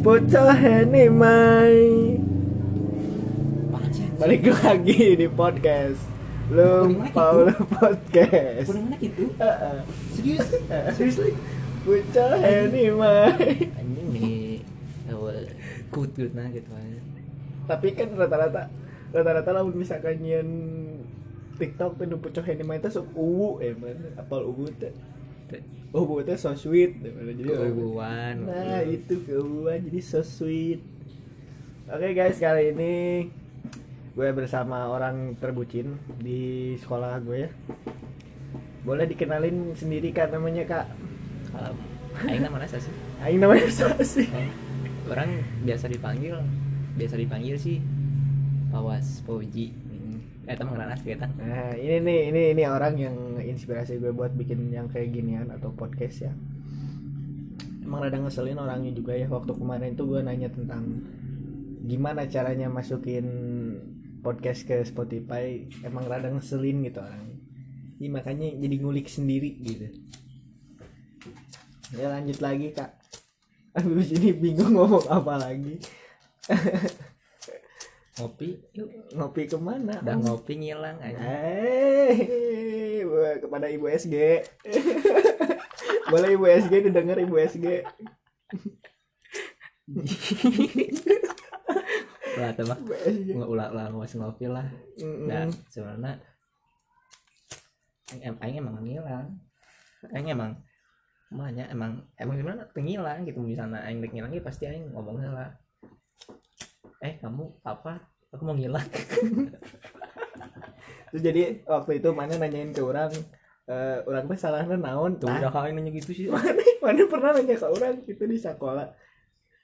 Bocah ini mai? Balik lagi di podcast Lu Udah mana Paula Podcast Udah mana gitu? Heeh. Serius? Seriously? Bocah ini mai Anjing nih awal kut kut nah gitu aja. Tapi kan rata-rata Rata-rata lah misalkan nyen TikTok tuh bocah ini mai teh sok uwu emang Apal uwu teh Oh teh so sweet Jadi Keubuan. Nah itu keuangan jadi so sweet Oke guys kali ini gue bersama orang terbucin di sekolah gue ya Boleh dikenalin sendiri kak namanya kak Kalau aing namanya sih? Aing namanya sih? Eh, Orang biasa dipanggil biasa dipanggil sih Pawas Pauji. Eh teman kenalan kita. Nah ini nih ini ini orang yang inspirasi gue buat bikin yang kayak ginian atau podcast ya. Emang rada ngeselin orangnya juga ya. Waktu kemarin tuh gue nanya tentang Gimana caranya masukin podcast ke Spotify. Emang rada ngeselin gitu orangnya. Iya makanya jadi ngulik sendiri gitu. Ya lanjut lagi kak. Abis ini bingung ngomong apa lagi Ngopi yuk. Ngopi ke mana? Udah ngopi ngilang aja. Eh, wah, kepada Ibu SG. Boleh Ibu SG didengar Ibu SG. Lah SG. nggak ulah ulah masih ngopi lah. Dan sebenarnya aing, emang ngilang. Aing emang banyak emang emang gimana pengilang gitu misalnya aing ngilang ya pasti aing ngomong lah. Eh kamu apa? Aku mau ngilang. Terus jadi waktu itu mana nanyain ke orang eh orang teh salahnya naon Tuh udah kali nanya gitu sih. mana mana pernah nanya ke orang gitu di sekolah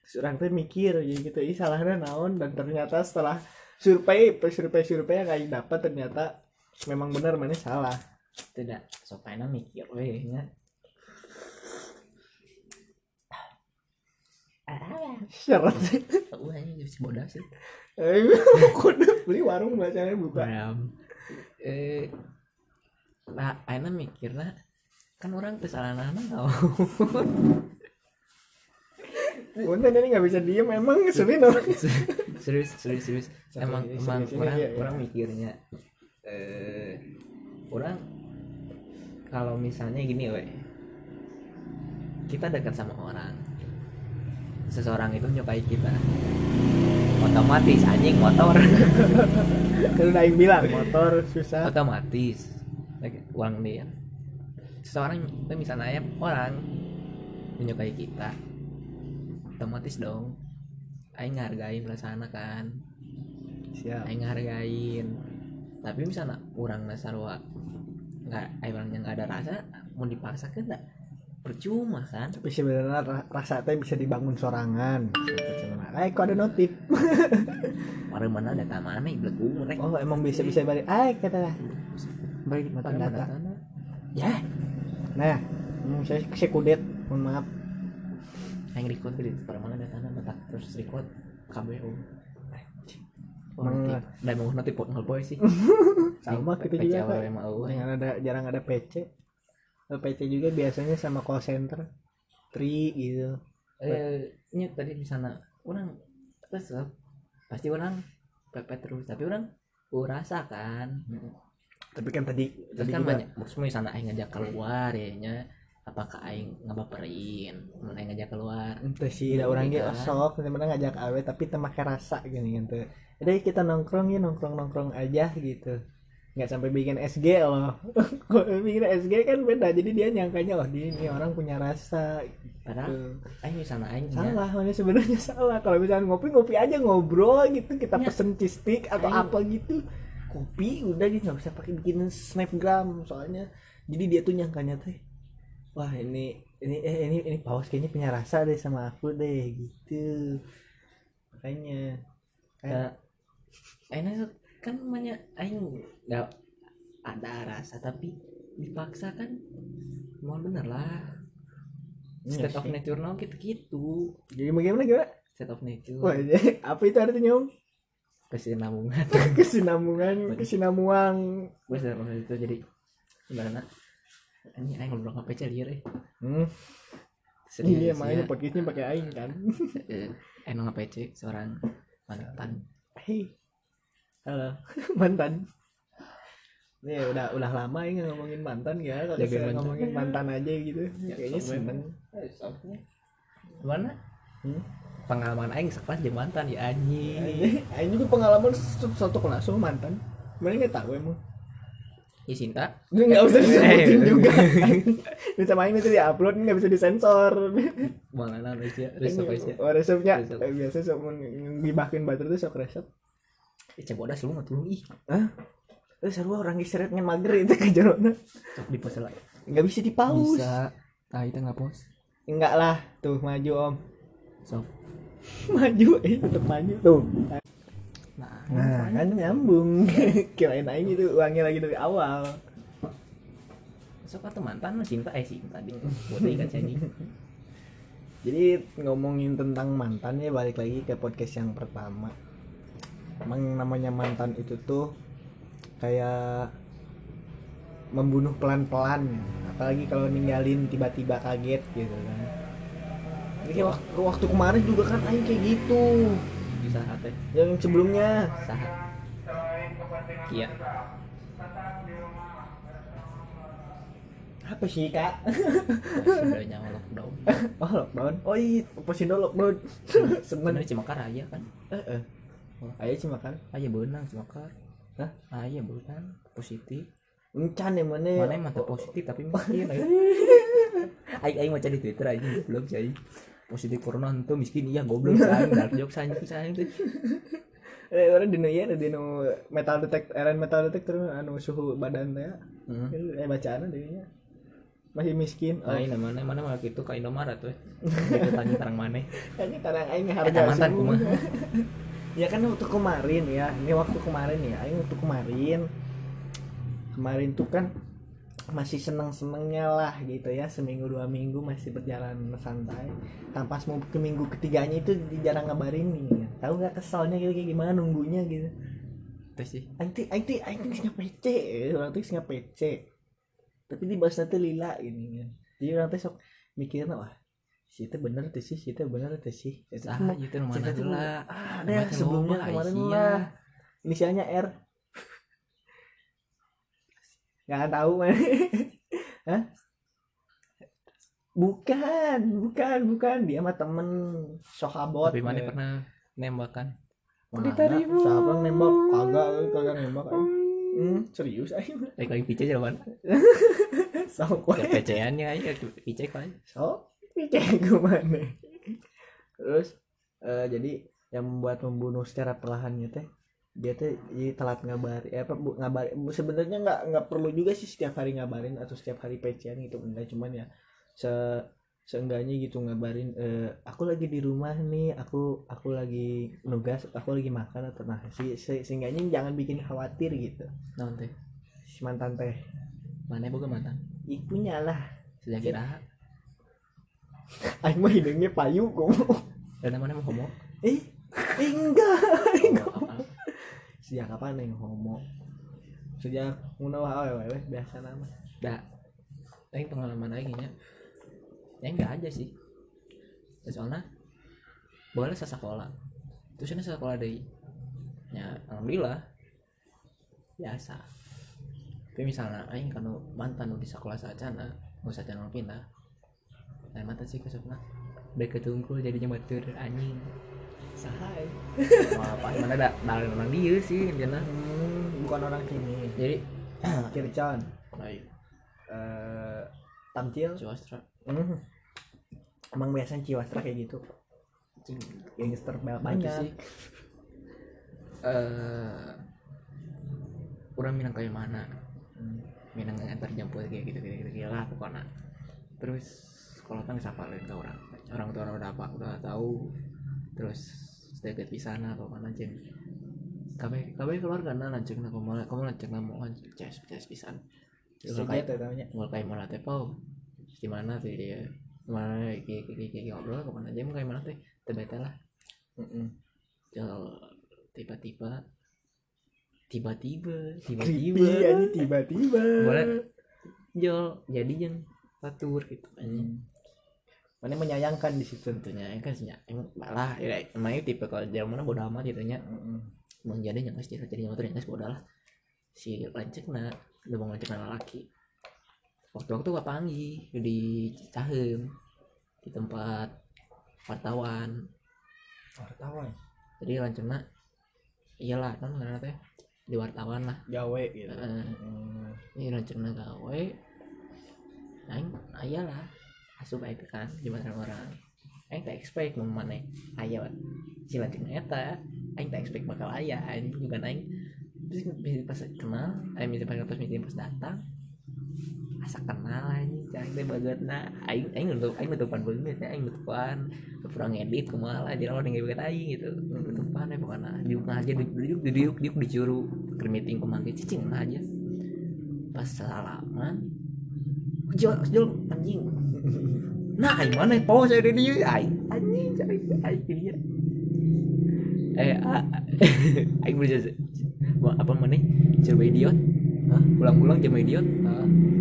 Terus orang teh mikir ya gitu ih salahnya naon dan ternyata setelah survei survei survei yang aing dapat ternyata memang benar mana salah Tidak sopaina mikir weh syarat sih Oh ini jadi bodas sih. Eh, kudu beli warung bacanya buka. Ram. Eh nah aina mikirna kan orang kesalahan naon. Punten ini nggak bisa diem emang ngeselin orang. serius serius serius emang emang orang iya, iya. orang mikirnya eh orang kalau misalnya gini we kita dekat sama orang seseorang itu nyukai kita. Otomatis anjing motor. Kalau udah yang bilang motor susah. otomatis. Like, uang dia. Seseorang itu misalnya ya, orang menyukai kita. Otomatis dong. Aing ngargain perasaan kan. Siap. aing ngargain tapi misalnya orang nasarwa nggak aing orangnya nggak ada rasa mau dipaksa kan nggak percuma kan Tapi sebenarnya ra- rasa teh bisa dibangun sorangan. Eh kok ada notif? orang mana data mana iblek umur Oh emang bisa bisa balik. Eh kata lah. balik Mata- data Ya. Nah, hmm, saya saya kudet. Mohon maaf. aing record di pada mana data mata terus record KBO Oh, Emang-. Dan mau notif pot boy sih. Sama Yang kita juga. Yang ada jarang ada PC. PC juga biasanya sama call center. Tri gitu. eh ini tadi di sana orang terus eh, pasti orang pepet terus tapi orang rasa kan Tapi kan tadi terus tadi kan juga banyak maksudnya di sana aing ngajak keluar ya nya apakah aing ngabaperin mun aing ngajak keluar Ente sih ada orang Iya ge kan? sok sebenarnya ngajak awe tapi teu make rasa gini gitu. Jadi kita nongkrong ya nongkrong-nongkrong aja gitu. Nggak sampai bikin SG loh. Bikin SG kan beda. Jadi dia nyangkanya oh dia ini orang punya rasa. padahal Gitu. di sana aing nya, Salah, mana sebenarnya salah. Kalau misalnya ngopi ngopi aja ngobrol gitu, kita Ya. pesen stick atau Aing- apa gitu. Kopi udah gitu nggak usah pakai bikin snapgram soalnya. Jadi dia tuh nyangkanya teh wah ini ini eh, ini ini paus kayaknya punya rasa deh sama aku deh gitu. Makanya Ya, enak kan banyak aing nggak ada rasa tapi dipaksa kan mau bener lah Iya state of sih. nature now gitu gitu jadi bagaimana gimana? state of nature Wah, jadi apa itu artinya om? kesinambungan Kesinambungan, kesinamuang. gue maksud itu jadi gimana ini aing ngobrol ngapain cari ya Hmm. iya Serius makanya ya. podcastnya pakai aing kan Eh, Eno PC seorang mantan. hei halo mantan Nih udah udah lama ya nggak ngomongin mantan ya kalau saya mantan. ngomongin mantan aja gitu kayaknya sok seneng Mana? Hmm? Pengalaman aing sekelas jeung mantan ya anjing. Aing juga pengalaman satu, satu kelas sama mantan mana nggak tahu emang Ya Sinta. Ini nggak usah disebutin Eh. juga bisa main itu di upload nggak bisa disensor Mana Malaysia, resep Malaysia. oh resepnya Resep. eh, biasa sok ngibahin batur tuh sok resep Eh, bodas lu tulung ih. Hah? Terus seru orang istirahat ngan mager itu ke jerona Sok di pose lah. nggak bisa di pause Bisa. Ah, itu nggak pos. enggak lah tuh maju om Sok. maju eh tetap maju tuh Nah, nah kan nyambung kirain aja itu uangnya lagi dari awal sok atau mantan mah Sinta eh Sinta di. Bodoh kan si anjing. jadi ngomongin tentang mantan ya balik lagi ke podcast yang pertama emang namanya mantan itu tuh kayak membunuh pelan-pelan apalagi kalau ninggalin tiba-tiba kaget gitu kan kayak waktu, waktu kemarin juga kan Aing kayak gitu Bisa hati. yang sebelumnya Sahat. Kia. apa sih kak Sudah nyawa lockdown. oh lockdown oh iya posindo lockdown Sebenarnya Cimakar aja kan. eh eh ayo sih makan Aja benang Cimakar. Hah? Aja benang positif. encan ya mana Mana tuh positif tapi miskin. Aing aing maca di Twitter aja belum sih. Positif corona itu miskin iya goblok aing dark jokes aing aing tuh. eh orang dino ya di dino metal detect eren metal detector anu suhu badan teh Hmm. eh bacaan deh masih miskin oh Aing mana mana malah gitu ka Indomaret tuh. Gitu tanya tarang mana. ini tarang aing Eta harga mantan kumaha? ya kan waktu kemarin ya ini waktu kemarin ya aing waktu kemarin kemarin tuh kan masih seneng senengnya lah gitu ya seminggu dua minggu masih berjalan santai tanpa mau ke minggu ketiganya itu jarang ngabarin nih tahu nggak kesalnya gitu kayak gimana nunggunya gitu Terus sih. Teh aing teh geus PC, orang teh geus PC. Tapi di bahasa teh lila gini kan. Jadi orang teh sok mikirna wah, si teh bener teh sih, si teh bener teh sih. Itu mah- itu mana tuh, heula. Ah, ada sebelumnya kemarin lah. Inisialnya R. Gak tahu man. Hah? Bukan, bukan, bukan. Dia mah temen Sohabot. Tapi mana pernah nembakan? mana? Diterima. Siapa nembak? Kagak, kagak nembak. Hmm, serius aing. Baik lagi pice jawaban. Sok Ya PC-annya aja pice kan. so cek ke mana terus eh, jadi yang membuat membunuh secara perlahannya teh dia teh jadi telat ngabar ya apa bu, ngabar bu- sebenarnya nggak nggak perlu juga sih setiap hari ngabarin atau setiap hari PC-an gitu enggak cuman ya se seenggaknya gitu ngabarin eh, aku lagi di rumah nih aku aku lagi nugas aku lagi makan atau nah si, se- seenggaknya jangan bikin khawatir gitu Naon teh? si mantan teh Mana boga mantan? ikunya lah Sejak kira. Aing mah hidungnya payu kok Dan mana mau homo? Eh, enggak. Apa? Sejak kapan nih homo? Sejak munawah awe we biasa nama. Dah. Aing pengalaman aing nya. Ya enggak aja sih. Ya, Soalnya boleh sekolah. Terus ini sekolah deui. Ya, alhamdulillah. Biasa. Tapi misalnya aing kanu mantan di sekolah sacana, mau sacana pindah. Lain mantan sih kesupna. Deket tungkul jadinya batur anjing. Sahai. Mau apa? Mana ada dalam orang dia sih intinya. Hmm, bukan orang sini. Jadi Kircon. ayo Eh, Tamcil. Ciwastra. Hmm. Emang biasanya Ciwastra kayak gitu. Anjing. Gangster bel Banyak sih. Eh orang minang kayak mana? Hmm. Minang antar jemput kayak gitu gitu gitu lah pokoknya. Terus kalau tang sapalin ke orang. Orang tua orang udah apa udah tahu. Terus deket di sana apa mana jen. Kabe kabe keluarga na lanceng na kamu kamu lanceng na mau lanceng ces ces pisan. Mau kayak mana teh pau gimana tuh dia mana kayak kayak ngobrol ke mana aja kayak mana teh tebeta lah tiba-tiba tiba-tiba tiba-tiba aja tiba-tiba. boleh jol jadi yang batur gitu anjing Hmm. Mana menyayangkan di situ tentunya kan? Sih emang malah ya emang itu tipe kalau dia mana bodoh amat gitu nya mau jadi yang nggak jadi motor yang nggak bodoh lah si lancek na udah mau lancek laki waktu-waktu gak panggil di Cahem di tempat wartawan. Wartawan? Jadi lancengna iyalah kan karena teh di wartawan lah. Gawe gitu. Hmm. ini lancengna gawe. Aing ayalah asup teh kan di mata orang aing tak expect mau mana aya si lancengna eta aing tak expect bakal aya aing juga aing bisa pas kenal aing bisa pas pas meeting pas datang asa kenal anjing cai teh bagetna aing aing nutup aing nutupan beungeut ya aing nutupan kurang ngedit kumaha jadi orang nggak begitu aing gitu nutupan ya pokoknya diuk aja duduk duduk diuk dicuru ke meeting cicing aja pas salaman jual jual anjing. Nah aing mana poho saya di dia aing. Anjing cai aing di dia. Eh aing berusaha apa mana coba idiot. Pulang-pulang jam idiot.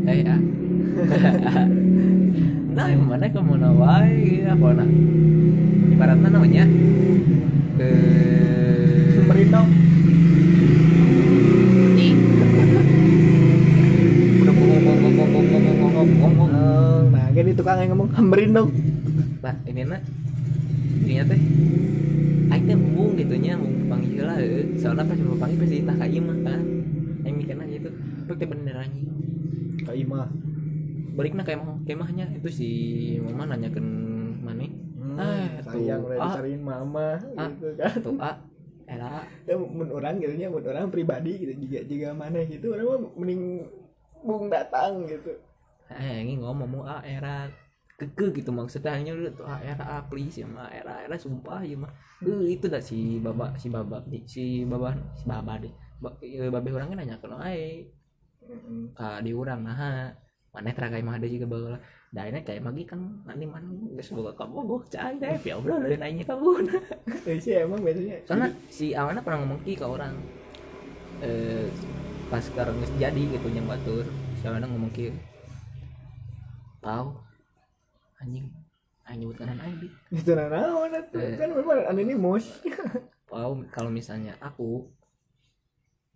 Eh ah nah yang mana kamu nawai apa nak ibaratnya namanya eh merindong tukang yang ngomong merindong lah ini nak ininya teh Aing teh gitu nya embung panggil lah soalnya pas mau panggil pasti tak kayak mah kan Aing mikirnya gitu. Tapi teh bener anjing. Kak Ima baliknya kayak mau kemahnya itu si mama nanyakan mana hmm, Eh, sayang tuh. udah Ah. dicariin mama Ah. gitu kan. tuh a era. Ya mun orang gitu nya mun orang pribadi gitu juga juga mana gitu. Orang mah mending bung datang gitu eh ini ngomong mau a era. Keke gitu maksudnya. Hanya udah tuh a era a please ya mah era era sumpah ya mah Eh, itu dah si baba si baba di si baba si baba deh. Ba, eh, babe orangnya nanya kalau ae Mm-mm. ah di orang nah mana terakai mah ada juga bawa dah ini kayak magi kan nanti mana? Nggak semoga kamu gue cai deh ya udah udah nanya kamu Eh, sih emang biasanya soalnya si Awana pernah ngomong ki ke orang eh pas sekarang jadi gitu yang batur. Si Awana ngomong ki pau anjing. Anjing nyebut kanan aja itu atuh. Eh. kan memang anonimus pau kalau misalnya aku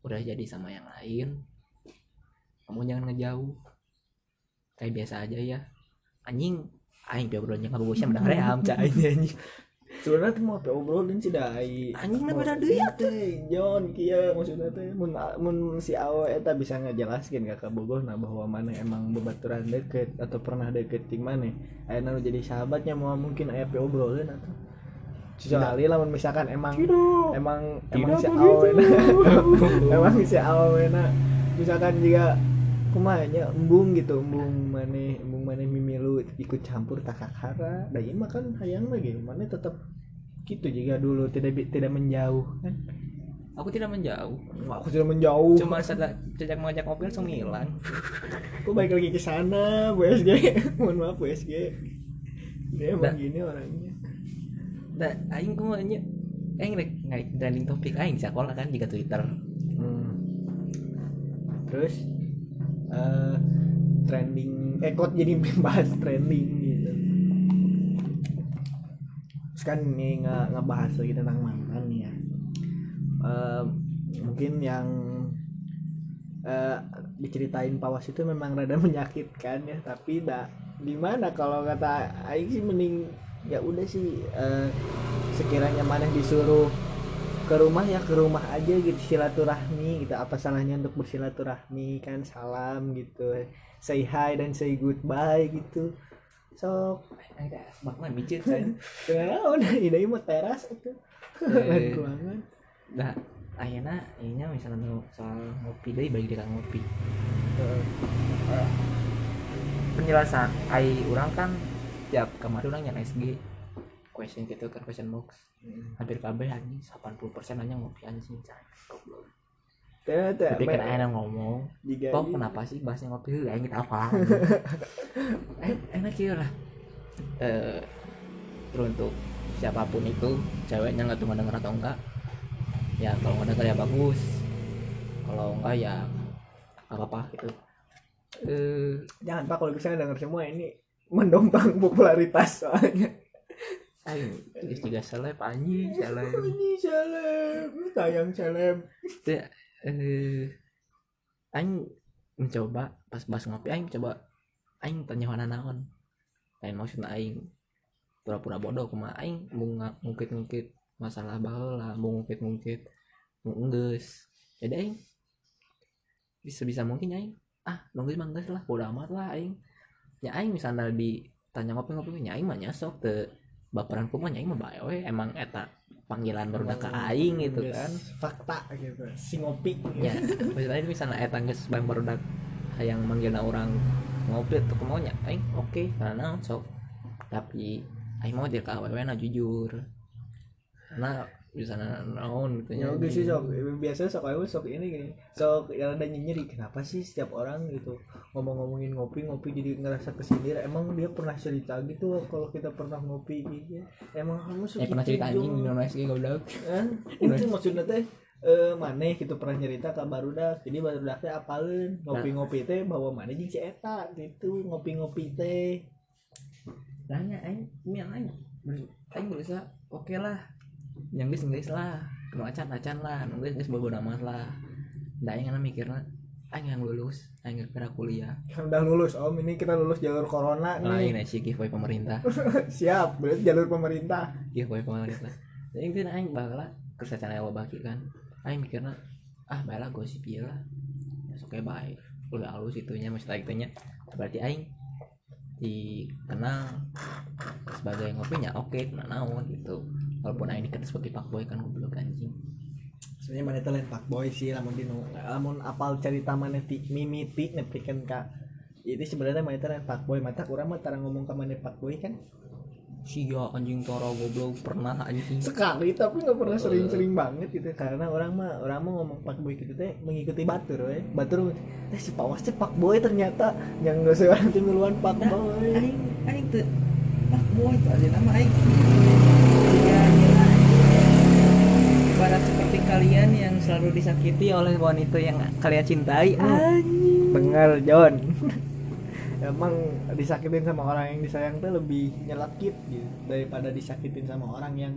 udah jadi sama yang lain kamu jangan ngejauh. Kayak biasa aja ya. Anjing aing biobronya nggak bagusnya udah ream cah anjing sebenarnya tuh mau obrolin sih dai. Anjing mah beda deui teh John kia maksudnya teh mun mun si awe eta bisa ngajelaskeun ka Bogoh nah bahwa mana emang bebaturan deket atau pernah deket ting mana. Ayeuna nu jadi sahabatnya mau mungkin aya obrolin atau kecuali lah misalkan emang emang emang si awe emang si awe misalkan juga kumanya embung gitu embung maneh embung maneh mimilu ikut campur takakara. Da ieu mah kan hayang lagi maneh tetap gitu juga dulu tidak tidak menjauh kan aku tidak menjauh. Aku sudah menjauh. Cuma sejak mau ajak ngopi langsung ngilang aku balik lagi ke sana Bu SG mohon maaf Bu SG dia emang Nah. gini orangnya. Nah, aing ku nya aing rek ngai trending topik aing sekolah kan juga Twitter. Hmm. terus eh trending eh kok jadi bahas trending gitu. Terus kan ini nggak ngebahas lagi tentang mantan ya. Eh, mungkin yang eh diceritain pawas itu memang rada menyakitkan ya tapi dak di mana kalau kata Aing sih mending ya udah sih eh, sekiranya mana disuruh ke rumah ya ke rumah aja gitu silaturahmi gitu. Apa salahnya untuk bersilaturahmi kan? Salam gitu. Say hi dan say goodbye gitu. Sok. Aing teh bakal micit kan. kenapa udah ini mau teras itu. Lain Eh. ruangan Nah, ayeuna inya misalnya soal ngopi deui balik deui ka ngopi. Penjelasan ai urang kan tiap kemarin urang nyan SG question gitu kan question box hampir kabeh anjing 80% hanya ngopi anjing cai goblok tapi kan ayeuna ngomong ini- kenapa sih bahasnya ngopi aing kita apa? eh, enak ya lah. Eh, teruntuk siapa pun itu, ceweknya nggak cuma denger atau enggak. Ya kalau nggak denger ya bagus. Kalau enggak ya nggak apa-apa gitu. Eh, jangan pak kalau misalnya denger semua ini mendompang popularitas soalnya aing geus juga seleb anjing seleb ini seleb sayang seleb teu eh aing mencoba pas pas ngopi aing coba aing tanya mana naon. Lain maksud aing pura-pura bodoh kuma aing mau ngungkit-ngungkit masalah baheula mau ngungkit-ngungkit mau enggeus. Jadi aing bisa bisa mungkin aing ah nunggu mah geus lah bodo amat lah aing. Ya aing misalnya ditanya ngopi-ngopi nya aing mah nyasok teu baperan kumaha nya aing mah bae we emang eta panggilan baru ke aing gitu kan. fakta gitu si ngopi. Ya maksudnya itu misalnya eta geus bang baru yang manggilna orang ngopi tuh kemaunya aing oke karena sok. Tapi aing mau dia ka awewe na jujur. Karena bisa naon gitu ya oke sih sok. Biasanya sok aku sok ini gini. Sok yang ada nyeri kenapa sih setiap orang gitu ngomong-ngomongin ngopi ngopi jadi ngerasa kesindir? Emang dia pernah cerita gitu kalau kita pernah ngopi gitu? Emang kamu ya segitu pernah cerita anjing Jo? di Indonesia goblok. Eh, itu maksudnya teh eh maneh gitu pernah nyerita ke barudak? Jadi barudak teh apalin ngopi-ngopi teh bawa maneh jeung si eta gitu ngopi-ngopi teh. Nanya aing ini yang aing aing berusaha oke lah yang geus geus lah nu acan acan lah nu geus geus bodo amat lah. Da aing kana mikirna aing yang lulus aing kira kuliah. Kan udah lulus om ini kita lulus jalur corona lain nih sih giveaway pemerintah. Siap berarti jalur pemerintah. Giveaway pemerintah. Jadi itu aing bakal kerja cara yang baki kan. Aing mikirna ah baiklah gosip ieu lah. Ya sok kayak baik udah halus itunya maksudnya itunya. Berarti aing dikenal sebagai ngopinya oke nah naon gitu walaupun aing dikenal sebagai pak boy kan goblok anjing. Sebenarnya mana teh lain pak boy sih lamun dinu lamun apal cerita mana ti mimiti nepikeun ka itu sebenarnya mana teh lain pak boy mata urang mah tara ngomong ka mana pak boy kan? Sia anjing toro goblok pernah anjing. Sekali tapi nggak pernah sering-sering banget gitu. Karena orang mah orang mah ngomong pak boy gitu teh mengikuti batur we batur teh si pawas teh pak boy ternyata yang nggak seorang duluan pak boy aing aing tuh pak boy tuh aja nama aing ibarat seperti kalian yang selalu disakiti oleh wanita yang kalian cintai. Anjing. Dengar John. Emang disakitin sama orang yang disayang tuh lebih nyelakit gitu daripada disakitin sama orang yang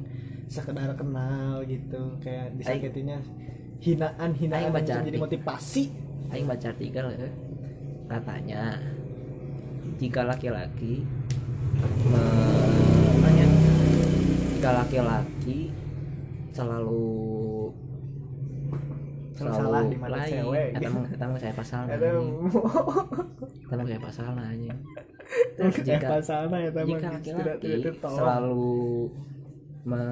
sekedar kenal gitu. Kayak disakitinnya hinaan hinaan Aing baca yang jadi motivasi. Aing baca artikel ya, katanya jika laki-laki me- jika laki-laki selalu Selalu salah di mata cewek. Mah eta mah saya pasal mah saya pasal. Terus eh jika ya teman. jika laki-laki selalu me,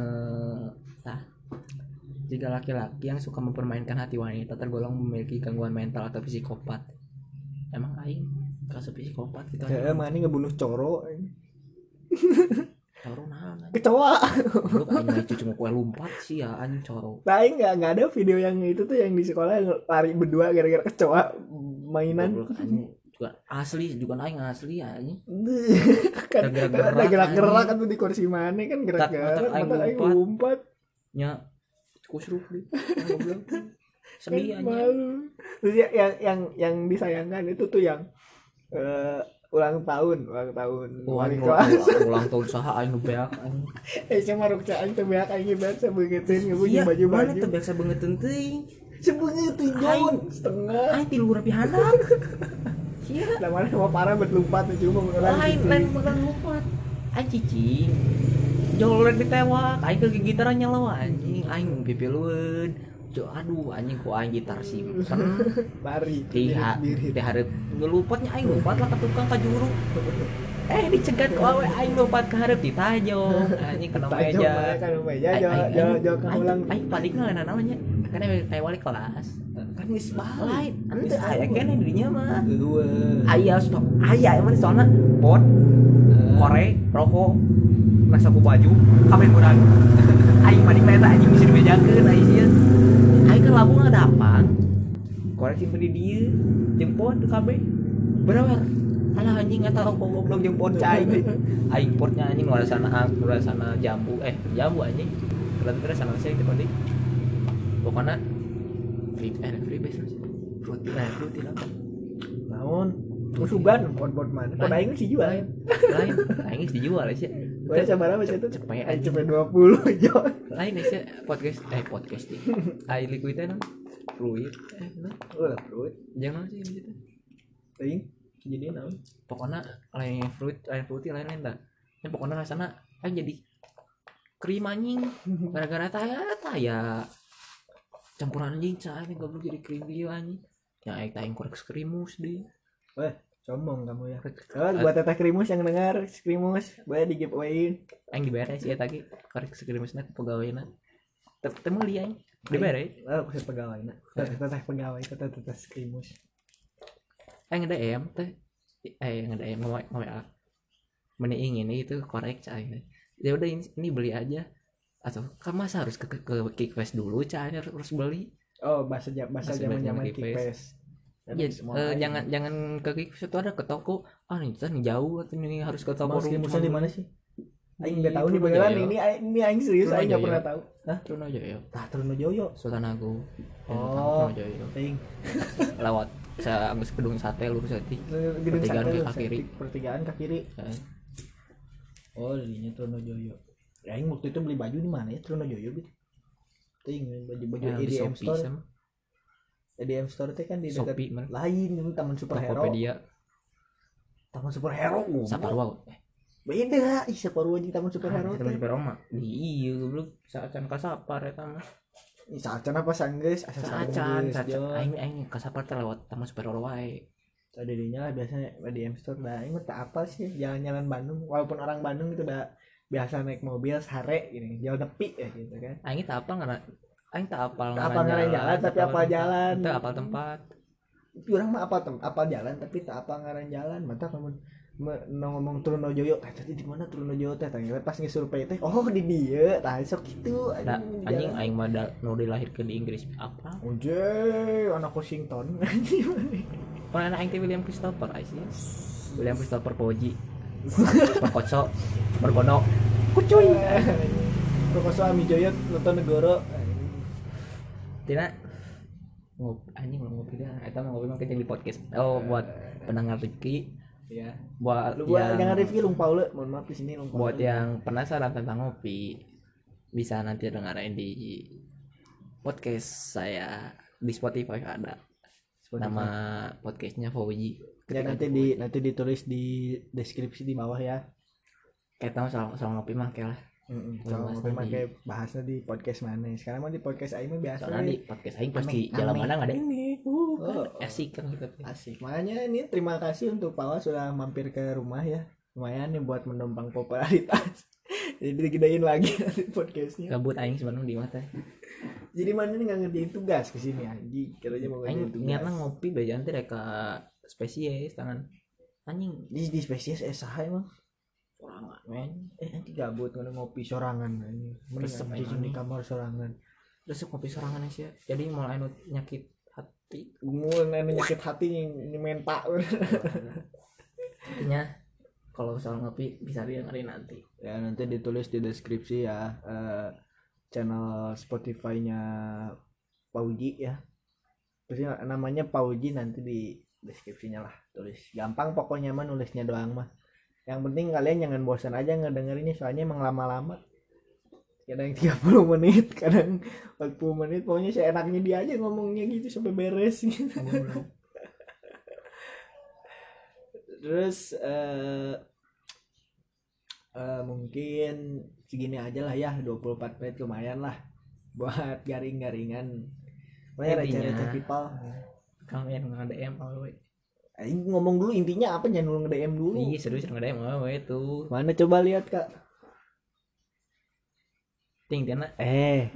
ah, jika laki-laki yang suka mempermainkan hati wanita tergolong memiliki gangguan mental atau psikopat. Emang aing kasus psikopat gitu ya mana ngebunuh coro. kecoa Lu cucu mau kue lompat sih ya anjing coro Tapi nggak nggak ada video yang itu tuh yang di sekolah yang lari berdua gara-gara kecoa mainan. Juga asli juga aing asli anjing. Kan Gerak-gerak, ada gerak-gerak kan tuh di kursi mana kan gerak-gerak Mata- aing lompat. nya kusruk kan sedih malu. Terus ya- yang yang yang disayangkan itu tuh yang eh, ulang tahun ulang tahun ulang, kelas ulang, ulang tahun saha aing beak eh saya maruk cak aing teh beak aing beak sebeugeuteuin ngebujuk Iya, baju mana baju tuh biasa banget teuing. sebeugeuteuin Jon setengah Aing tilu rapi handap. Sia. Lah mana mau parah bet lompat nih cuma mengenal Lain lain bukan lompat. Aing cicing. Jauh lain ditewak, aing ke gitaran nyala anjing, aing pipilueun. Jo aduh anjing ku aing gitar simpen. lari Di ha, birit di hareup ngelupatnya aing lompat lah ke tukang ka juru. Eh dicegat ku awe aing lompat ke hareup ditajong. Anjing kena meja. kan meja aing- jauh kamu aing- ulang. aing paling nggak namanya. Kan kayak wali kelas. Kan geus balik lain ente aya kene dirinya mah. Aya stop. Aya emang soalnya pot kore rokok rasa ku baju kabeh murah aing mah di eta anjing bisa dibejakeun aing sia aing kan labu ada apa korek simpen di dieu jeung pot kabeh. Berapa alah anjing eta rokok goblok jeung pot cai aing potnya anjing nu sana nu sana jambu. Eh jambu anjing. Berarti kira sana saya itu tadi pokoknya free eh free base fruity eh fruity lah naon? Musugan pot-pot mana? Pot aing sih jual. lain. Lain. Aing geus dijual sih Wah, sabar apa sih itu? cepet aja cepet 20 Jon. lain sih podcast eh podcast nih ai liquid teh non fluid. Eh nah Ulah, fruit. jangan sih gitu Aing jadi naon? pokoknya lain fruit lain fruity lain lain dah. Ya pokoknya rasanya aing jadi krim anjing. Gara-gara taya taya campuran anjing cah ini goblok jadi krim dia anjing. Yang aing tayang korek skrimus deh Sombong kamu ya. Oh, buat teteh krimus yang dengar, krimus, boleh di giveaway. aing dibayar sih ya tadi. Korek skrimusnya ke pegawainya temu dia aing dibayar ya Oh, aku pegawai nak. Teteh pegawai, teteh teteh krimus. aing nge DM teh. Eh nge DM nge nge WA mana ingin itu korek cah ini ya udah ini, ini beli aja. Atau kan masa harus ke ke, ke Kickfest dulu cah ini harus, harus beli. Oh, bahasa bahasa Bahasa zaman-zaman Kickfest. Ya, eh, jangan jangan ke Kickfest itu ada ke toko ah nih nih jauh atau ini harus ke toko Mau krimusnya di mana sih? Aing Di nggak tahu nih Trunojoyo. beneran ini aing- ini aing serius Trunojoyo. aing nggak pernah tahu. Hah? Ya Tah Trunojoyo. Sultan Agung Oh. ya Aing lewat saya agus gedung sate lurus hati gedung Pertigaan ke kiri. Pertigaan ke kiri. Oh, dirinya Trunojoyo. Aing waktu itu beli baju di mana ya Trunojoyo gitu. Ting baju-baju yang di EDM Shopee store. EDM store teh kan di dekat Shopee lain itu Taman Superhero. Tokopedia Taman Superhero. Saparwa eh Beda, ih Saparwa jeung Taman Superhero teman teh. Superoma di iya goblok saat can kasapar eta mah Ih, Sacan apa sanggeus? Asa Jon. aing aing kasapar teh lewat taman superhero wae Tadi dinya lah biasanya EDM store dah. Mah tak apa sih jalan-jalan Bandung walaupun orang Bandung itu udah biasa naik mobil sare gini, jalan nepi ya gitu kan. aing tak apa ngana aing tak apal apal ngaran jalan, tapi apal jalan. tak apal tempat Tapi orang mah apa tem apa jalan tapi tak apa ngaran jalan. Mantap kamu ngomong Trunojoyo, teh tadi di mana Trunojoyo teh? Tanya pas ngesurvey teh, oh di dia, tah sok gitu. anjing jalan. aing mah nu dilahirkeun di Inggris apa Oje, anak Washington. Pernah anak aing teh William Christopher aing William Christopher Poji Perkoco Bergono Kucuy Prokoso Amijoyo nonton negoro. Tina? Ngopi anjing mau ngopi dah. Eta mah ngopi mah kecil di podcast. Oh buat pendengar Rifki. Ya. buat Lu buat yang jangan review Lung Paul, mohon maaf di sini Lung buat yang penasaran tentang ngopi bisa nanti dengerin di podcast saya di Spotify ada. Spotify. nama podcastnya Fauji. Ya nanti di nanti ditulis di deskripsi di bawah ya. kita soal, soal ngopi mah kayak lah Heeh. Oh, Kalau mau di- pakai bahasnya di podcast mana? Sekarang mah di podcast Aing mah biasa. soalnya di podcast aing pasti jalan mana nggak ada ini uh, kan Oh. asik kan gitu Asik. Makanya ini terima kasih untuk Pawa sudah mampir ke rumah ya. Lumayan nih buat mendompang popularitas. Jadi digedein lagi nanti podcastnya. gabut aing sebenarnya di mata Jadi mana nih nggak ngerjain tugas ke sini anjing. Kiranya mau ngerjain tugas. niatna ngopi bejaan teh ka spesies tangan anjing Di di spesies eh saha emang. Sorangan. Men Eh nanti gabut ngono ngopi sorangan Resep anjing aing di nih. kamar sorangan. terus ngopi sorangan sih jadi mulai anu nyakit hati. Gue nenek nyakit hati ini menta. intinya kalau soal ngopi bisa dengerin nanti. Ya nanti ditulis di deskripsi ya eh, channel Spotify-nya Pauji ya. Terus ya, namanya Pauji nanti di deskripsinya lah tulis. Gampang pokoknya mah nulisnya doang mah yang penting kalian jangan bosan aja ngedengerinnya soalnya emang lama-lama. Kadang 30 menit kadang 40 menit. Pokoknya seenaknya dia aja ngomongnya gitu sampai beres. Gitu. terus eh eh, mungkin segini aja lah ya. 24 menit lumayan lah buat garing-garingan. Pokoknya receh-receh people. Kalian nggak DM awewe Aing ngomong dulu intinya apa? Jangan dulu nge-DM dulu. Iya serius nggak DM awewe tuh mana coba lihat kak? Ting tina eh.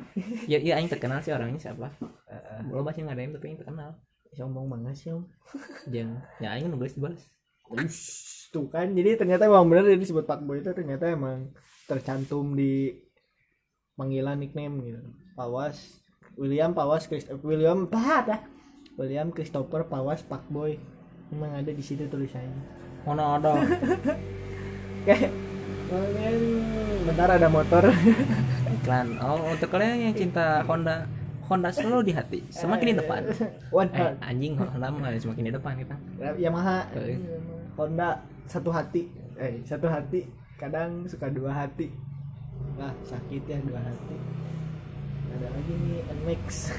Ya iya aing terkenal sih orangnya siapa? Eh, belum masih nggak DM tapi aing terkenal. Sombong banget sih om. Jangan ya aing nulis dibalas tuh kan. Jadi ternyata emang bener dia disebut Pak Boy itu ternyata emang tercantum di panggilan nickname gitu. Pawas William Pawas Christ William apa dah William Christopher Pawas Pak Boy emang ada di situ tulisannya. Mana ada? Kayak mungkin bentar ada motor. Iklan. Oh untuk kalian yang cinta Honda Honda selalu di hati semakin di depan. Eh anjing Honda mah semakin di depan kita. Yamaha Eh. Honda satu hati. Eh satu hati kadang suka dua hati. Lah sakit ya dua hati. Ada lagi nih NMAX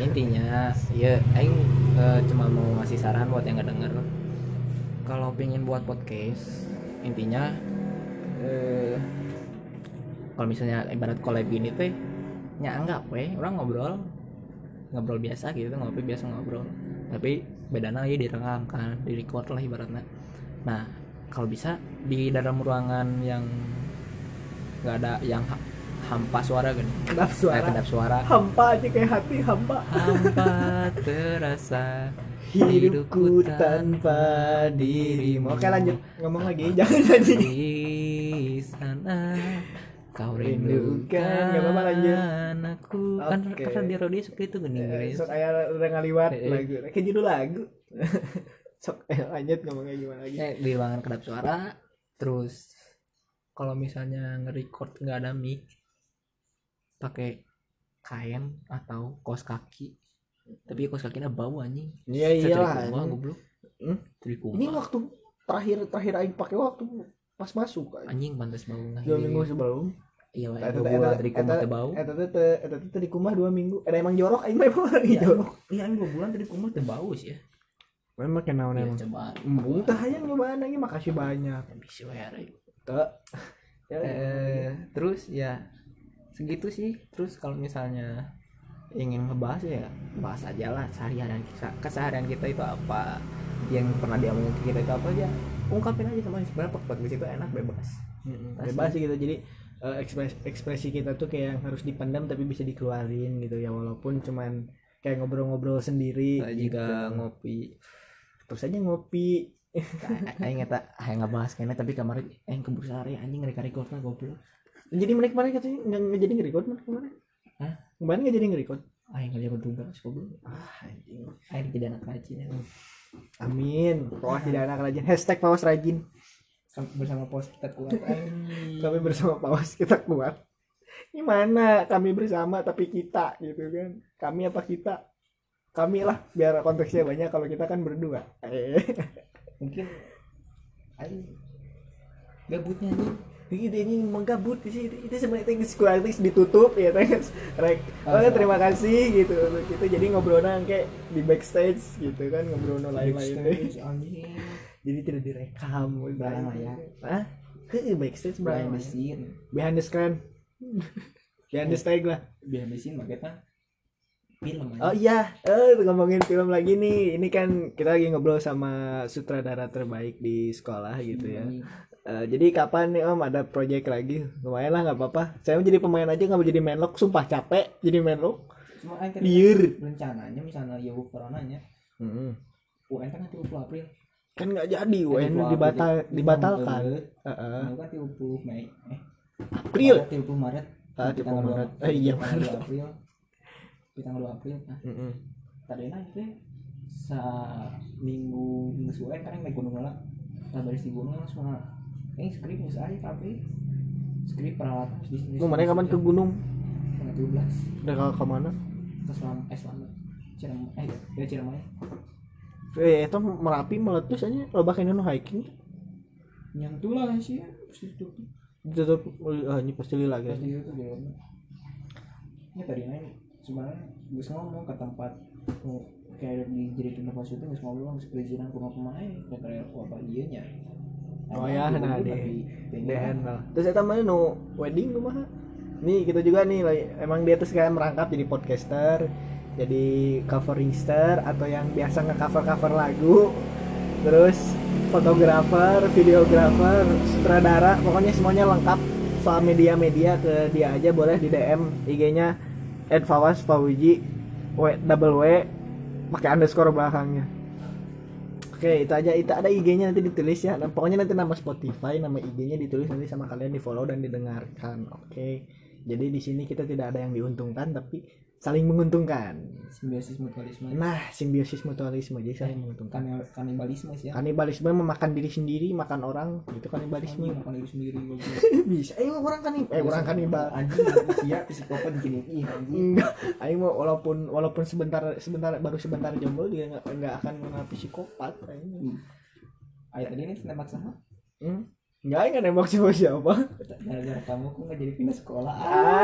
intinya ya aing eh, cuma mau ngasih saran buat yang nggak denger kalau pengen buat podcast intinya eh kalau misalnya ibarat collab gini teh nya anggap weh orang ngobrol ngobrol biasa gitu ngopi biasa ngobrol. Tapi bedanya ya direkam kan di record lah ibaratnya. Nah kalau bisa di dalam ruangan yang nggak ada yang hampa suara gini kedap suara? kedap suara. Hampa aja kayak hati hampa. Hampa terasa hidupku tanpa dirimu. Oke lanjut. Ngomong lagi jangan jadi di sana kau Rindukan. Gak apa-apa, lanjut. aku kan Oke. karena di radio suka itu gini Eh, guys sok aya udah ngaliwat Eh, eh. lagu. Kayak judul lagu. Sok eh, lanjut ngomongnya gimana lagi? Eh, di ruangan kedap suara. Terus kalau misalnya nge-record nggak ada mic pakai kain atau kaos kaki. Tapi kaos kakinya bau anjing. Iya dari anjing. goblok. Hmm? dari ini waktu terakhir terakhir aing pakai waktu pas masuk kan anjing pantas bau nggak dua minggu sebelum iya dua eta- bulan dari kumah teh bau. eta teh eta teh di kumah dua minggu. Ada emang jorok aing mah emang lagi Iya, jorok. iya ini dua bulan dari kumah teh bau sih ya. Memang kenaon Iya, emang. coba embung teh hayang nyobaan lagi makasih banyak. Bisa wae ya eh terus ya segitu sih. Terus kalau misalnya ingin ngebahas ya bahas aja lah sehari-harian kita keseharian kita itu apa yang pernah diomongin ke kita itu apa aja. Ungkapin aja sama sebenarnya podcast itu enak bebas. Asli. bebas sih gitu. Jadi eh, ekspres- ekspresi kita tuh kayak yang harus dipendam tapi bisa dikeluarin gitu ya. Walaupun cuman kayak ngobrol-ngobrol sendiri Saya gitu. juga ngopi. Terus aja ngopi. Aing ngeta aing ngebahas kayaknya tapi kemarin aing keburu sehari anjing ngereka recordnya goblok jadi mereka kemarin katanya nggak nggak jadi nge-record mana kemarin. Hah? kemarin nggak jadi nge-record. Aing ngerjain tugas goblok ah anjing. Aing jadi anak rajin ya. amin. Pawas jadi anak rajin. Hashtag pawas rajin. Sam- bersama pos kita kuat kami bersama pawas kita kuat. Gimana? Kami bersama tapi kita gitu kan. Kami apa kita? Kami lah biar konteksnya banyak. Kalau kita kan berdua. Eh. Mungkin aing gabutnya anjing Gitu ini menggabut di sini. Itu sebenarnya tinggi gratis ditutup ya thanks. Rek. Oh, Ah, terima kasih gitu kita jadi ngobrolnya kayak di backstage gitu kan ngobrol lain-lain Jadi tidak direkam Barang lah ya. Hah? Heeh, backstage behind the scene Behind the screen. Behind the stage lah. behind the scene makanya film Oh iya, eh ngomongin film lagi nih. Ini kan kita lagi ngobrol sama sutradara terbaik di sekolah gitu ya. Eh, jadi kapan nih om ada project lagi? Lumayan lah nggak apa-apa. Saya mau jadi pemain aja nggak mau jadi main lock. Sumpah capek jadi main lock. cuma aing kan Liur. rencananya misalnya ya coronanya Hmm. UN kan nanti 30 April Kan nggak jadi, UN 30 dibatal dibatalkan. Heeh. Heeh. Ini kan 30 Mei eh April. Maret, 30 Maret Ah, Di 30 tanggal Maret. Eh, iya, 2 April di tanggal 2 April nah Mm-mm. tadi nah itu sa minggu minggu suwe kan yang naik gunung lah nah baris di gunung langsung ini skrip nggak aja tapi skrip peralatan Lu mana kapan ke gunung? tanggal 17 Udah ke ke mana? ke selam eh selam Cirem eh ya Ciremai Eh, itu merapi meletus aja. Lo bahkan nu hiking yang tuh lah sih ya terus itu ditutup ah, ini pasti lila guys. itu tuh jalannya ini tadi naik sebenarnya gue ngomong ke tempat oh, kayak di jadi tempat syuting gue ngomong harus perizinan ke rumah pemain dan kayak apa dia nya Oh ya, nah di di handle. Terus eta mana nu wedding kumaha? Nih kita juga nih emang dia tuh sekarang merangkap jadi podcaster, jadi coveringstar atau yang biasa nge-cover-cover lagu. Terus fotografer, videografer, sutradara, pokoknya semuanya lengkap soal media-media ke dia aja boleh di DM IG-nya @fawas w double w pakai underscore belakangnya. Oke, itu aja. Itu ada IG-nya nanti ditulis ya. Nah, pokoknya nanti nama Spotify, nama IG-nya ditulis nanti sama kalian di follow dan didengarkan. Oke. Jadi di sini kita tidak ada yang diuntungkan, tapi saling menguntungkan. Simbiosis mutualisme. Nah simbiosis mutualisme jadi saling menguntungkan. Kan kanibalisme sih ya. Kanibalisme memakan diri sendiri makan orang itu kanibalisme. Anjing makan diri sendiri bisa eh orang kanibal eh orang kanibal. Anjing manusia psikopat gini enggak mau walaupun walaupun sebentar sebentar baru sebentar jomblo dia nggak nggak akan mengenal psikopat aing. ayo tadi ini nembak sama? Hmm? Nggak aing nggak nembak siapa siapa. Gara-gara kamu kok nggak jadi pindah sekolah? Ah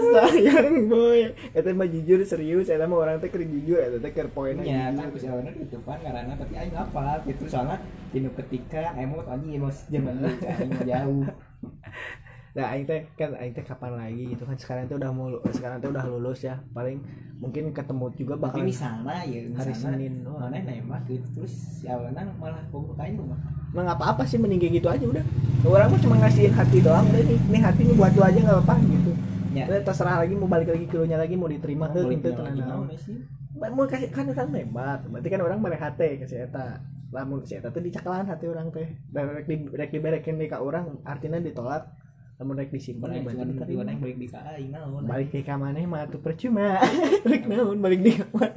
sayang boy. Itu mah jujur serius. Itu mah orang teh keur jujur. Itu teh keur poinnya Iya, kan bisa bener gitu kan karena tapi aing apa gitu. Soalnya dino ketika mau anjing mau zaman aing jauh Nah, aing teh kan aing teh kapan lagi gitu kan sekarang tuh udah mau sekarang tuh udah lulus ya. Paling mungkin ketemu juga tapi bakal misalnya ya hari misalnya Senin doang. mana nembak gitu terus si awenan malah bobo kain mah Nah, nggak apa-apa sih mending kayak gitu aja udah. Orang mah cuma ngasihin hati doang udah nih. Nih hati ini buat lu aja nggak apa-apa gitu. ya Udah terserah lagi mau balik lagi ke lu nya lagi mau diterima boleh gitu tenang. Mau kasih kan kan nembak. Berarti kan orang mere hate ke si eta. Lamun si eta tuh dicakalan hati orang teh. Dan rek di rek diberekeun di ka urang artinya ditolak. Lamun rek disimpan Mana berarti cuma diterima yang balik di KA aing naon? Balik ke kamarnya mah tuh percuma. Balik naon balik di kamar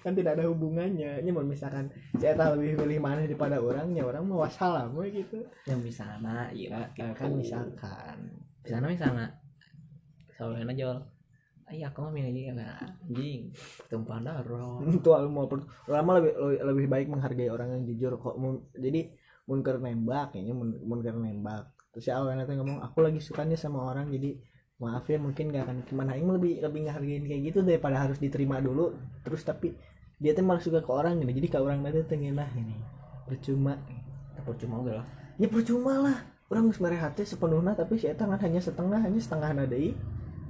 kan tidak ada hubungannya. Ini mau misalkan saya tahu lebih pilih mana daripada orangnya orang mau wassalam we gitu. Yang misalnya iya Nah, kan misalkan. Misalnya misalnya soalnya jol Iya, aku mah milih nah, anjing tumpahan darah. tuh mau mah lebih lebih- baik menghargai orang yang jujur. Kok Mun- jadi munker nembak kayaknya mun- munker nembak terus si awalnya tuh ngomong aku lagi sukanya sama orang jadi maaf ya mungkin gak akan gimana ini lebih lebih ngehargain kayak gitu daripada harus diterima dulu terus tapi dia tuh malah suka ke orang gitu jadi ke orang nanti tengen lah ini percuma Percuma udah lah. ya percuma lah orang geus mere hati sepenuhnya tapi si eta kan hanya setengah hanya setengah na deui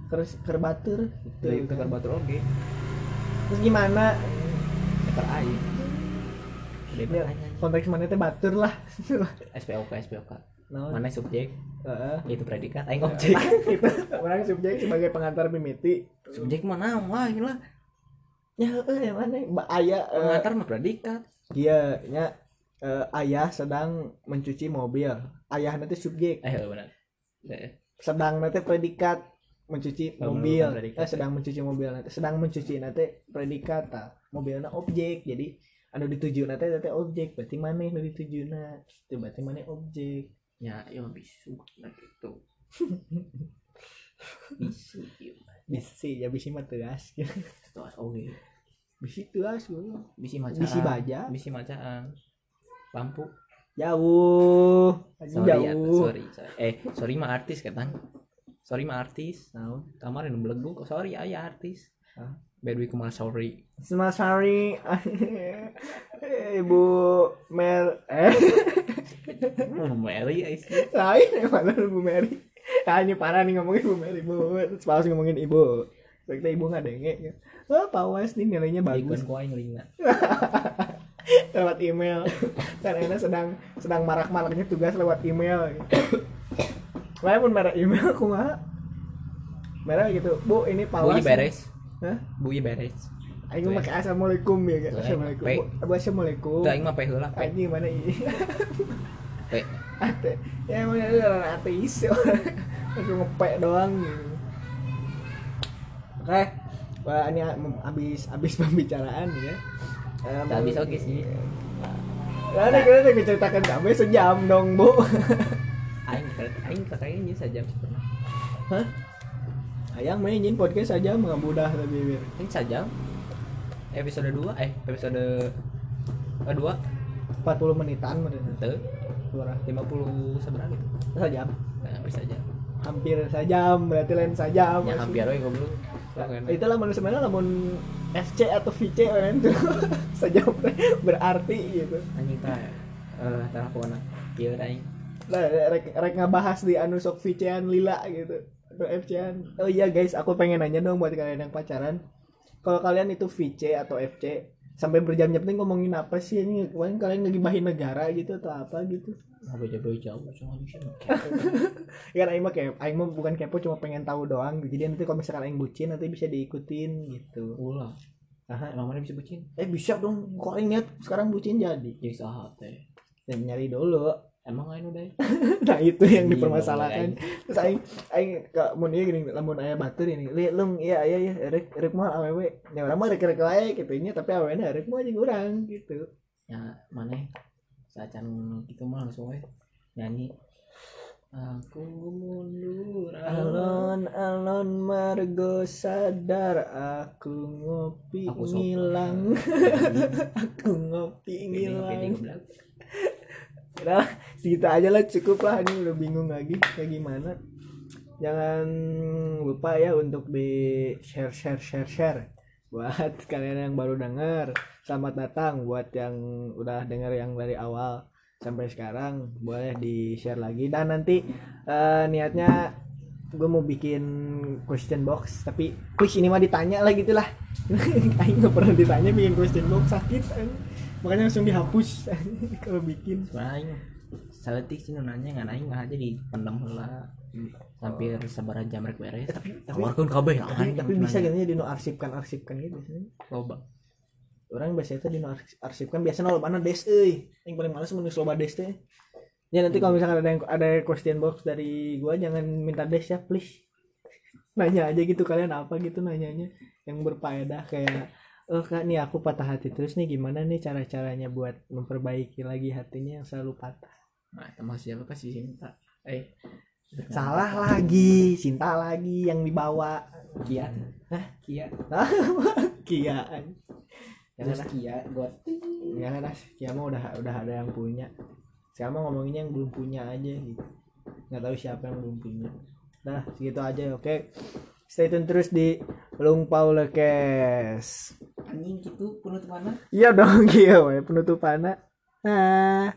keur keur batur gitu Dari tukar kan. batu oge. terus gimana Tukar air. Ya, konteks mana teh batur lah SPOK SPOK. Naon? Mana subjek? Heeh. Itu predikat. Aing objek. kita orang subjek sebagai pengantar mimiti subjek mana wah lah. ya heeh yang mana Mbak ayah eh, Pengantar mah predikat. iya nya eh, ayah sedang mencuci mobil ayah nanti subjek Eh benar. Eh, sedang nanti predikat mencuci Oh, mobil eh, sedang mencuci mobil nanti sedang mencuci nanti predikat tah. mobilnya objek jadi anu dituju nanti nanti objek berarti mana anu dituju itu berarti mana objek Ya, ya bisu nah gitu. Bisu ieu. bisi ya bisi mah tegas Terus oge. bisi tegas gue Bisi macaan. bisi baja Bisi macaan. Lampu. jauh Sorry ya, jauh sorry, sorry. Eh, sorry mah artis katanya. Sorry mah artis. Naon? Kemarin belegu kok sorry aya artis. Hah? Bedwi sorry. Smart sorry ibu Mel eh Oh, Mary guys. lain yang mana ibu Mary ah ini parah nih ngomongin ibu Mary ibu terus pas ngomongin ibu Berarti ibu nggak denge ya. Oh, pawas nih nilainya bagus kok aing linga. lewat email. Dan Ena sedang sedang marak-maraknya tugas lewat email. Lain pun merek email aku mah. Merek gitu. Bu, ini pawas. Bui beres. Hah? Bui beres. Aing mah pakai assalamualaikum ya, Tuh, Assalamualaikum. Bu, assalamualaikum. Tuh aing mah pe heula. Anjing mana ini? Pe. Ate. Ya emang ada orang ateis. Langsung ngepek doang gitu. Oke. Wah, ini habis habis pembicaraan ya. Tak bisa oke sih. Nah, ini kita udah ceritakan sampai sejam dong, Bu. Aing aing kayaknya saja pernah. Hah? Ayang mainin podcast saja mengabudah lebih. Aing saja. Episode 2 eh episode eh 2 40 menitan mereka. Tuh, Kurang. 50 seberapa gitu. Sajam. Nah, hampir saja. Hampir sajam, berarti lain sajam. Ya hampir we goblok. Nah, itulah manusia sebenarnya namun FC atau VC kan itu sajam berarti gitu. Anjing tah eh teleponna. Ieu aing. Nah, rek, rek ngabahas di anu sok VC-an lila gitu. Atau FC-an. Oh iya guys, aku pengen nanya dong buat kalian yang pacaran. Kalau kalian itu VC atau FC sampai berjam-jam nih ngomongin apa sih ini kemarin kalian ngegibahin negara gitu atau apa gitu Apa jauh jauh cuma sini. kan aing mah kayak aing mah bukan kepo cuma pengen tahu doang jadi nanti kalau misalkan aing bucin nanti bisa diikutin gitu Ulah. Aha. Emang mana bisa bucin? eh bisa dong kok aing niat sekarang bucin jadi Jadi saha teh. ya, nyari dulu emang lain udah ya? nah itu yang Iya, dipermasalahkan. terus aing aing ka mun ieu gini lamun aya batur ini lung iya iya iya rek rek mah awewe. Nya urang mah rek rek wae gitu nya tapi awewe na rek mah jeung urang gitu. Ya mana sacan gitu mah langsung we nyanyi aku mundur alon alon margo sadar aku ngopi Aku ngilang. Aku ngopi ngilang. Udah, segitu aja lah cukup lah. Ini udah bingung lagi kayak gimana. Jangan lupa ya untuk di share share share share. Buat kalian yang baru denger selamat datang. Buat yang udah denger yang dari awal sampai sekarang boleh di share lagi. Dan nanti eh, niatnya gue mau bikin question box tapi please ini mah ditanya lah gitu lah. Aing nggak pernah ditanya bikin question box sakit. Makanya langsung dihapus. Kalau bikin. Sebenarnya seletik sih nanya nggak nanya nggak aja di pendem lah hampir sebaran jam rek beres tapi tawarkan kabeh. lah tapi, tapi bisa gitu ya dino arsipkan arsipkan gitu biasanya? Loba. Orang biasanya itu dino ars- arsipkan biasanya lo mana des euy yang paling males menulis loba des teh ya nanti kalau misalkan ada yang ada question box dari gua jangan minta des ya please. Nanya aja gitu kalian apa gitu nanyanya. Yang berfaedah kayak oh kak nih aku patah hati terus nih gimana nih cara caranya buat memperbaiki lagi hatinya yang selalu patah? Nah teman siapa kasih cinta eh salah lagi cinta lagi yang dibawa. Kia. Hah? kia. Kiaan terus jangan kia got jangan ah Kia mah udah udah ada yang punya. Sekarang mah ngomonginnya yang belum punya aja gitu. Nggak tahu siapa yang belum punya. Nah segitu aja oke stay tune terus di Lung Paulekes anjing gitu. Penutup mana iya dong iya penutupannya nah